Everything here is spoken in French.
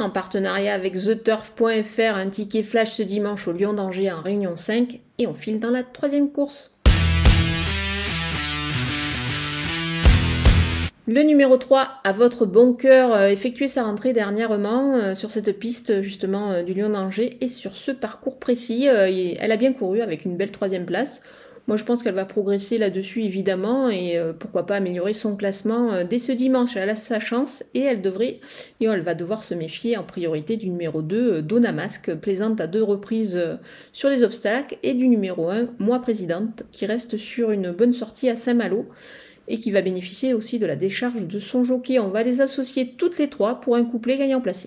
en partenariat avec TheTurf.fr, un ticket flash ce dimanche au Lyon d'Angers en Réunion 5 et on file dans la troisième course. Le numéro 3, à votre bon cœur, euh, effectué sa rentrée dernièrement euh, sur cette piste justement euh, du Lyon d'Angers et sur ce parcours précis. Elle a bien couru avec une belle troisième place. Moi, je pense qu'elle va progresser là-dessus, évidemment, et pourquoi pas améliorer son classement dès ce dimanche. Elle a sa chance et elle devrait, et elle va devoir se méfier en priorité du numéro 2, Donna Masque, plaisante à deux reprises sur les obstacles, et du numéro 1, moi présidente, qui reste sur une bonne sortie à Saint-Malo et qui va bénéficier aussi de la décharge de son jockey. On va les associer toutes les trois pour un couplet gagnant placé.